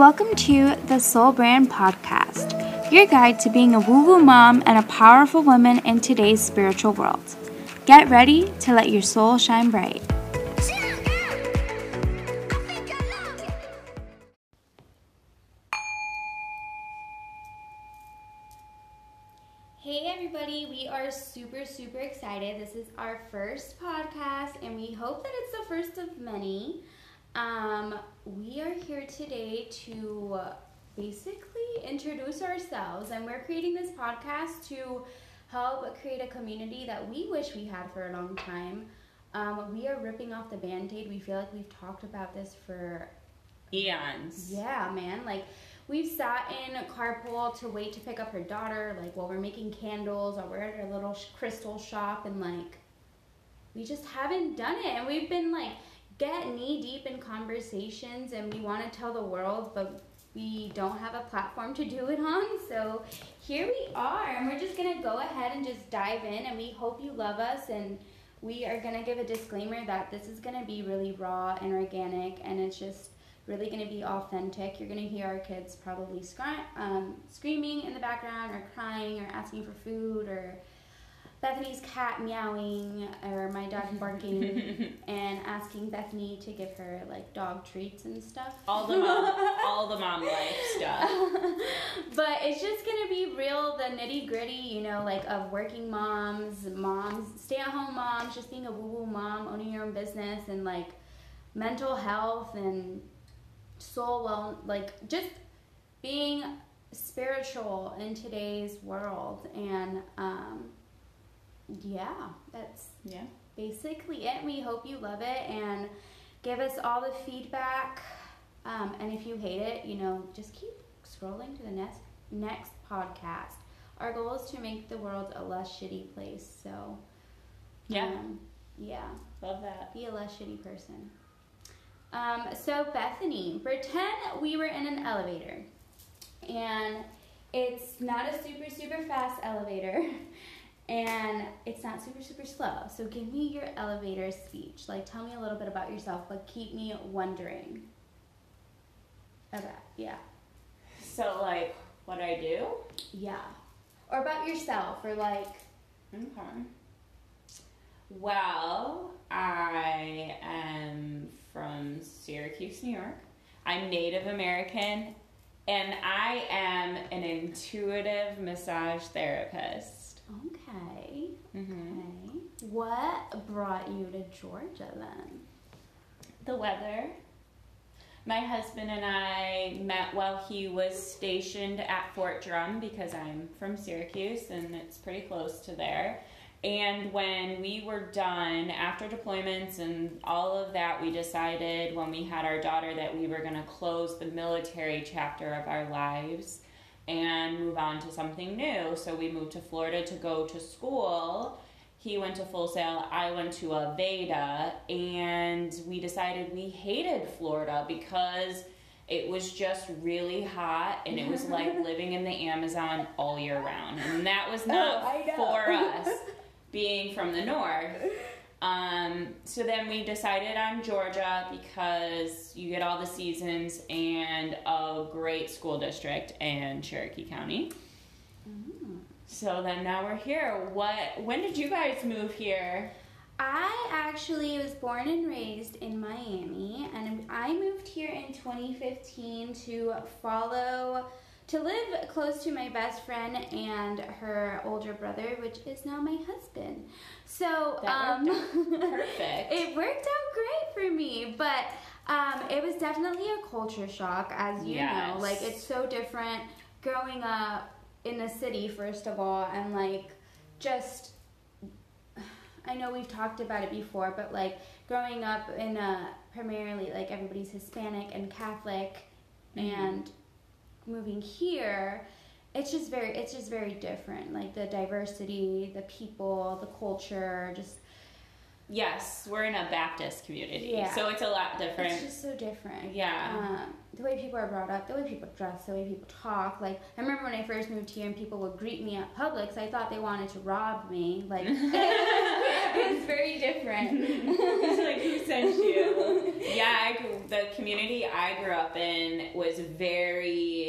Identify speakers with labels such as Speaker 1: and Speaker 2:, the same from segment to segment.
Speaker 1: Welcome to the Soul Brand Podcast, your guide to being a woo woo mom and a powerful woman in today's spiritual world. Get ready to let your soul shine bright. Hey everybody, we are super, super excited. This is our first podcast, and we hope that it's the first of many. Um, we are here today to basically introduce ourselves, and we're creating this podcast to help create a community that we wish we had for a long time. Um, we are ripping off the band aid. We feel like we've talked about this for
Speaker 2: eons.
Speaker 1: yeah, man. Like we've sat in a carpool to wait to pick up her daughter, like while we're making candles or we're at our little crystal shop, and like we just haven't done it. And we've been like get knee deep in conversations, and we want to tell the world, but we don't have a platform to do it on. So here we are, and we're just gonna go ahead and just dive in. And we hope you love us and. We are gonna give a disclaimer that this is gonna be really raw and organic, and it's just really to be authentic. You're to hear our kids probably scri- um, screaming in the background or crying or asking for food or Bethany's cat meowing or my dog barking and asking Bethany to give her like dog treats and stuff.
Speaker 2: all the mom, all the mom life stuff.
Speaker 1: but it's just gonna be real the nitty gritty, you know, like of working moms, moms, stay at home moms, just being a woo woo mom, owning your own business, and like mental health and soul well, like just being spiritual in today's world. And um, yeah, that's
Speaker 2: Yeah.
Speaker 1: basically it. We hope you love it and give us all the feedback. Um, and if you hate it, you know, just keep scrolling to the next next podcast. Our goal is to make the world a less shitty place. So
Speaker 2: Yeah.
Speaker 1: um, yeah,
Speaker 2: Love that.
Speaker 1: be a less shitty person. Um, so Bethany, pretend we were in an elevator, and it's not a super super fast elevator, and it's not super super slow. So give me your elevator speech. Like tell me a little bit about yourself, but keep me wondering. About yeah,
Speaker 2: So like, what I do?
Speaker 1: yeah, or about yourself, or like
Speaker 2: Okay. Well, I am from Syracuse, New York. I'm Native American, and I am an intuitive massage therapist.
Speaker 1: Okay,
Speaker 2: Mm-hmm.
Speaker 1: okay. What brought you to Georgia then?
Speaker 2: the weather. My husband and I met while he was stationed at Fort Drum because I'm from Syracuse and it's pretty close to there. And when we were done after deployments and all of that, we decided when we had our daughter that we were going to close the military chapter of our lives and move on to something new. So we moved to Florida to go to school he went to Full Sail, I went to Aveda, and we decided we hated Florida because it was just really hot and it was like living in the Amazon all year round. And that was
Speaker 1: oh, not Oh,
Speaker 2: for us being from the north. Um, so then we decided on Georgia because you get all the seasons and a great school district in Cherokee County. So then now we're here. What? When did you guys move here?
Speaker 1: I actually was born and raised in Miami, and I moved here in 2015 to follow, to live close to my best friend and her older brother, which is now my husband. So, um,
Speaker 2: perfect.
Speaker 1: it worked out great for me, but um, it was definitely a culture shock, as you know. Like, it's so different growing up in the city, first of all, and like just I know we've talked about it before, but like growing up in a primarily like everybody's Hispanic and Catholic
Speaker 2: Mhm.
Speaker 1: and moving here, it's just very it's just very different. Like the diversity, the people, the culture, just
Speaker 2: Yes, we're in a Baptist community,
Speaker 1: Yeah.
Speaker 2: so it's a lot different.
Speaker 1: it's just so different.
Speaker 2: Yeah.
Speaker 1: Um, the way people are brought up, the way people dress, the way people talk. Like I remember when I first moved here and people would greet me at Publix, I thought they wanted to rob me. Like it was very different.
Speaker 2: It's like who sent you? Yeah, I, the community I grew up in was very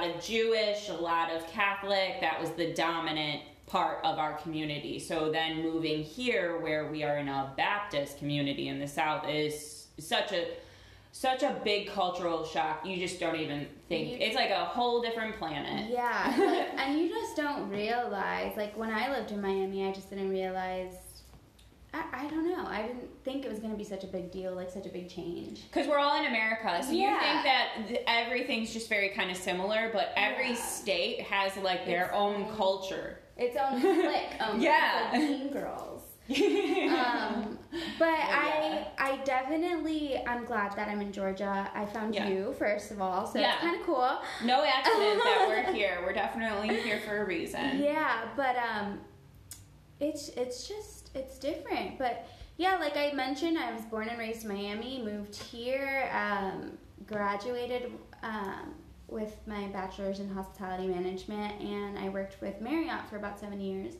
Speaker 2: lot of Jewish, a lot of Catholic. That was the dominant part of our community. So then moving here, where we are in a Baptist community in the South, is such a such a big cultural shock. You just don't even think
Speaker 1: You-
Speaker 2: it's like a whole different planet.
Speaker 1: Yeah, like, and you just don't realize. Like when I lived in Miami, I just didn't realize. I, I don't know. I didn't think it was gonna be such a big deal, like such a big change.
Speaker 2: Because we're all in America, so you think that th- everything's just very kind of similar, but every
Speaker 1: Yeah.
Speaker 2: state has like their
Speaker 1: Its
Speaker 2: own
Speaker 1: own-
Speaker 2: culture.
Speaker 1: Its own clique. Um,
Speaker 2: Yeah.
Speaker 1: Like mean Girls. Um, but
Speaker 2: Yeah.
Speaker 1: I, I definitely, I'm glad that I'm in Georgia. I found
Speaker 2: Yeah.
Speaker 1: you first of all, so
Speaker 2: Yeah.
Speaker 1: it's kind of cool.
Speaker 2: no accident that we're here. We're definitely here for a reason.
Speaker 1: Yeah, but um, it's it's just it's different. But yeah, like I mentioned, I was born and raised in Miami. Moved here, um, graduated um, with my bachelor's in hospitality management, and I worked with Marriott for about seven years.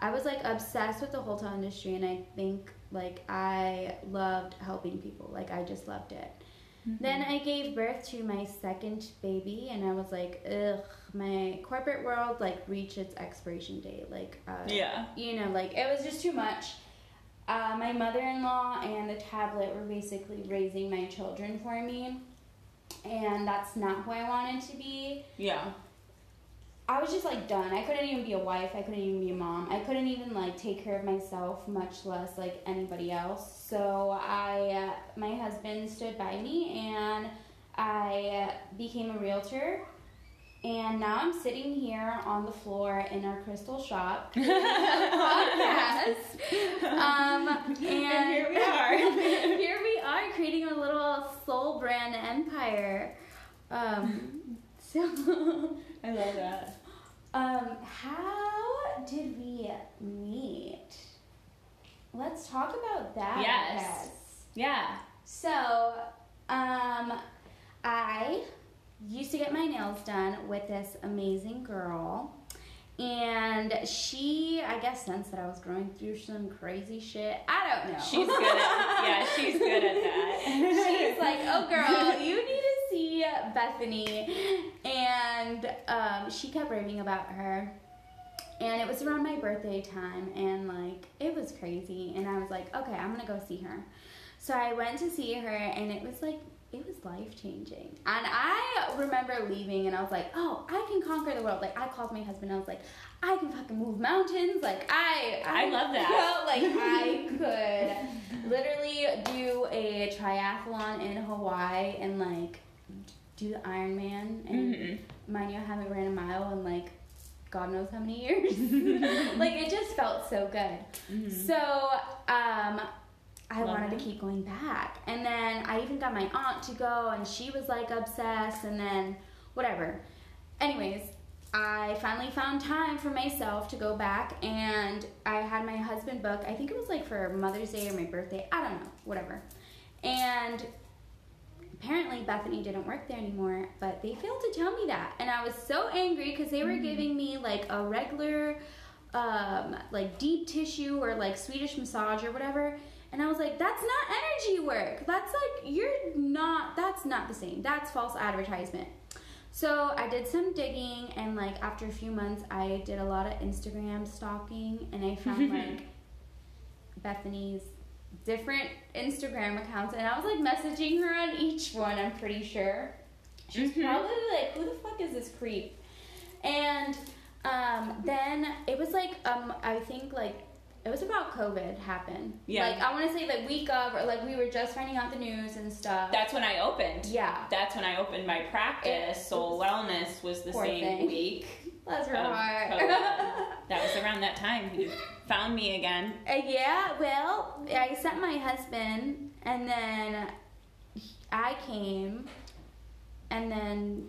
Speaker 1: I was like obsessed with the hotel industry, and I think like I loved helping people. Like I just loved it. Then I gave birth to my second baby, and I was like, ugh, my corporate world like reached its expiration date. Like, uh,
Speaker 2: Yeah.
Speaker 1: you know, like it was just too much. Uh, my mother-in-law and the tablet were basically raising my children for me, and that's not who I wanted to be.
Speaker 2: Yeah.
Speaker 1: I was just like done. I couldn't even be a wife. I couldn't even be a mom. I couldn't even like take care of myself, much less like anybody else. So I, uh, my husband stood by me, and I uh, became a realtor. And now I'm sitting here on the floor in our crystal shop podcast. Um, and,
Speaker 2: here we are.
Speaker 1: here we are creating a little soul brand empire. Um, so.
Speaker 2: I love that.
Speaker 1: Um, how did we meet? Let's talk about that.
Speaker 2: Yes. Yeah.
Speaker 1: So, um, I used to get my nails done with this amazing girl. And she, I guess, sensed that I was going through some crazy shit. I don't know.
Speaker 2: She's good at yeah, she's good at that.
Speaker 1: She's like, oh girl, you need to see Bethany. And um, she kept raving about her. And it was around my birthday time, and like, it was crazy. And I was like, okay, I'm gonna go see her. So I went to see her, and it was like, it was life changing. And I remember leaving, and I was like, oh, I can conquer the world. Like, I called my husband, I was like, I can fucking move mountains. Like, I,
Speaker 2: I love that.
Speaker 1: like, I could literally do a triathlon in Hawaii and like do the Ironman. And
Speaker 2: Mhm.
Speaker 1: mind you, I haven't ran a mile in like God knows how many years. like it just felt so good.
Speaker 2: Mhm.
Speaker 1: So um, I
Speaker 2: Love
Speaker 1: wanted
Speaker 2: that.
Speaker 1: to keep going back, and then I even got my aunt to go, and she was like obsessed, and then whatever. Anyways, I finally found time for myself to go back, and I had my husband book. I think it was like for Mother's Day or my birthday. I don't know, whatever. And apparently Bethany didn't work there anymore, but they failed to tell me that, and I was so angry because they were giving me like a regular, um, like deep tissue or like Swedish massage or whatever. And I was like, that's not energy work. That's like, you're not, that's not the same. That's false advertisement. So I did some digging, and like after a few months, I did a lot of Instagram stalking, and I found like Bethany's different Instagram accounts, and I was like messaging her on each one. I'm pretty sure she's
Speaker 2: Mhm.
Speaker 1: probably like, "Who the fuck is this creep?" And um, then it was like um, I think like it was about COVID happened.
Speaker 2: Yeah.
Speaker 1: Like I want to say like week of, or like we were just finding out the news and stuff.
Speaker 2: That's when I opened.
Speaker 1: yeah.
Speaker 2: That's when I opened my practice.
Speaker 1: It-
Speaker 2: Soul Wellness was the same
Speaker 1: thing.
Speaker 2: week.
Speaker 1: Bless her heart.
Speaker 2: That was around that time. You found me again.
Speaker 1: Uh, yeah, well, I sent my husband, and then I came, and then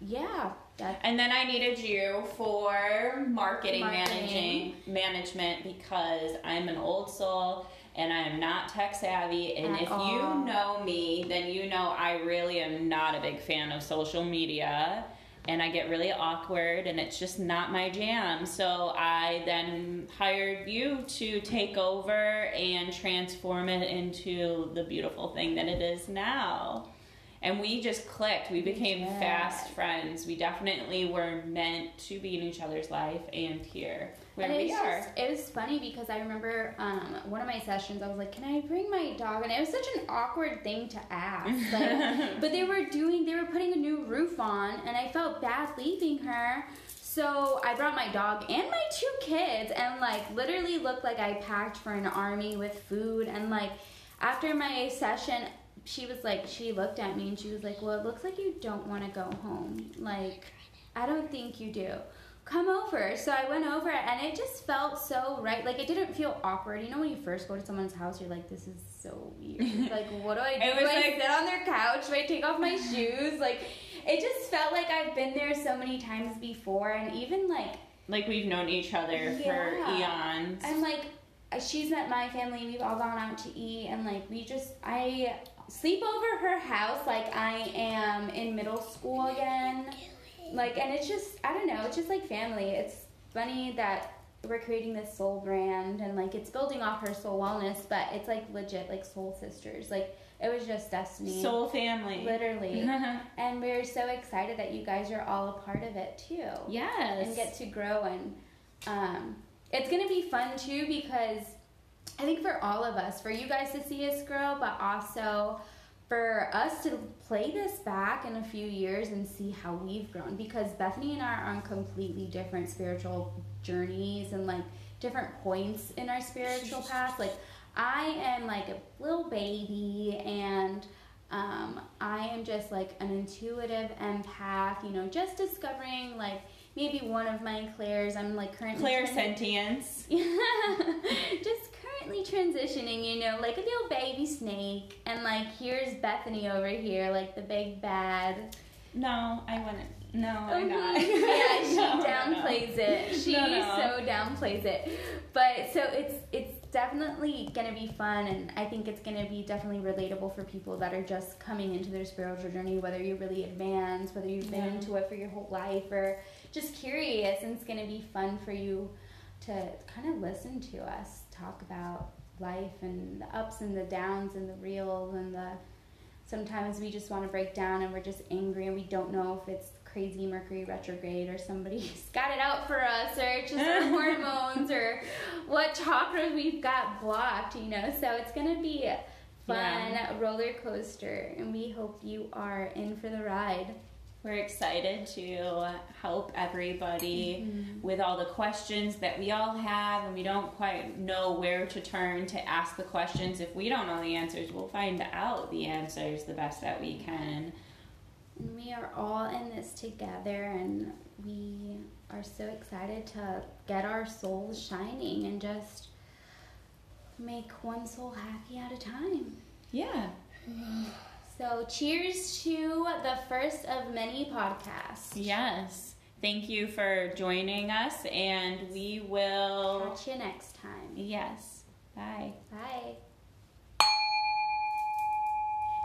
Speaker 1: yeah, that
Speaker 2: And then I needed you for marketing,
Speaker 1: Marketing.
Speaker 2: managing management because I'm an old soul and I am not tech savvy. And
Speaker 1: At
Speaker 2: if
Speaker 1: all.
Speaker 2: you know me, then you know I really am not a big fan of social media. and I get really awkward and it's just not my jam. So I then hired you to take over and transform it into the beautiful thing that it is now. And we just clicked. We became
Speaker 1: did.
Speaker 2: fast friends. We definitely were meant to be in each other's life and here where
Speaker 1: and
Speaker 2: we are.
Speaker 1: Just, it was funny because I remember um, one of my sessions. I was like, "Can I bring my dog?" And it was such an awkward thing to ask. Like, but they were doing, they were putting a new roof on, and I felt bad leaving her. So I brought my dog and my two kids, and like literally looked like I packed for an army with food. And like after my session, she was like, she looked at me and she was like, "Well, it looks like you don't want to go home. Like, I don't think you do." come over. So I went over and it just felt so right. Like it didn't feel awkward. You know when you first go to someone's house, you're like, this is so weird. like what do I do?
Speaker 2: It was
Speaker 1: do I
Speaker 2: like-
Speaker 1: sit on their couch? Do I take off my shoes? Like it just felt like I've been there so many times before and even like
Speaker 2: like we've known each other for
Speaker 1: Yeah.
Speaker 2: eons.
Speaker 1: and like she's met my family, we've all gone out to eat and like we just I sleep over her house like I am in middle school again. like and it's just i don't know it's just like family it's funny that we're creating this soul brand and like it's building off her soul wellness but it's like legit like soul sisters like it was just destiny
Speaker 2: Soul family.
Speaker 1: literally and we're so excited that you guys are all a part of it too
Speaker 2: yes.
Speaker 1: and get to grow and um, it's going to be fun too because i think for all of us for you guys to see us grow but also for us to play this back in a few years and see how we've grown. Because bethany and i are on completely different spiritual journeys and like different points in our spiritual path. Like i am like a little baby and um, I am just like an intuitive empath, you know, just discovering like maybe one of my clairs. I'm like currently
Speaker 2: Claire
Speaker 1: transi-
Speaker 2: sentience.
Speaker 1: just currently transitioning, you know, like a little baby snake, and like here's Bethany over here, like the big bad.
Speaker 2: No, I wouldn't. No, I'm not.
Speaker 1: yeah, she
Speaker 2: No, no, no.
Speaker 1: downplays it. She
Speaker 2: no.
Speaker 1: so downplays it. But so it's it's definitely gonna be fun, and I think it's gonna be definitely relatable for people that are just coming into their spiritual journey, whether you're really advanced, whether you've been
Speaker 2: Yeah.
Speaker 1: into it for your whole life, or just curious. And it's gonna be fun for you to kind of listen to us talk about life and the ups and the downs and the reels and the sometimes we just want to break down and we're just angry and we don't know if it's crazy Mercury retrograde or somebody's got it out for us or it's just our hormones or what chakras we've got blocked, you know. So it's gonna be a fun
Speaker 2: Yeah.
Speaker 1: roller coaster and we hope you are in for the ride.
Speaker 2: We're excited to help everybody mm-hmm. with all the questions that we all have, and we don't quite know where to turn to ask the questions. If we don't know the answers, we'll find out the answers the best that we can.
Speaker 1: And we are all in this together and we are so excited to get our souls shining and just make one soul happy at a time.
Speaker 2: Yeah.
Speaker 1: So, cheers to the first of many podcasts.
Speaker 2: Yes. Thank you for joining us, and we will.
Speaker 1: Catch you next time.
Speaker 2: Yes. Bye.
Speaker 1: Bye.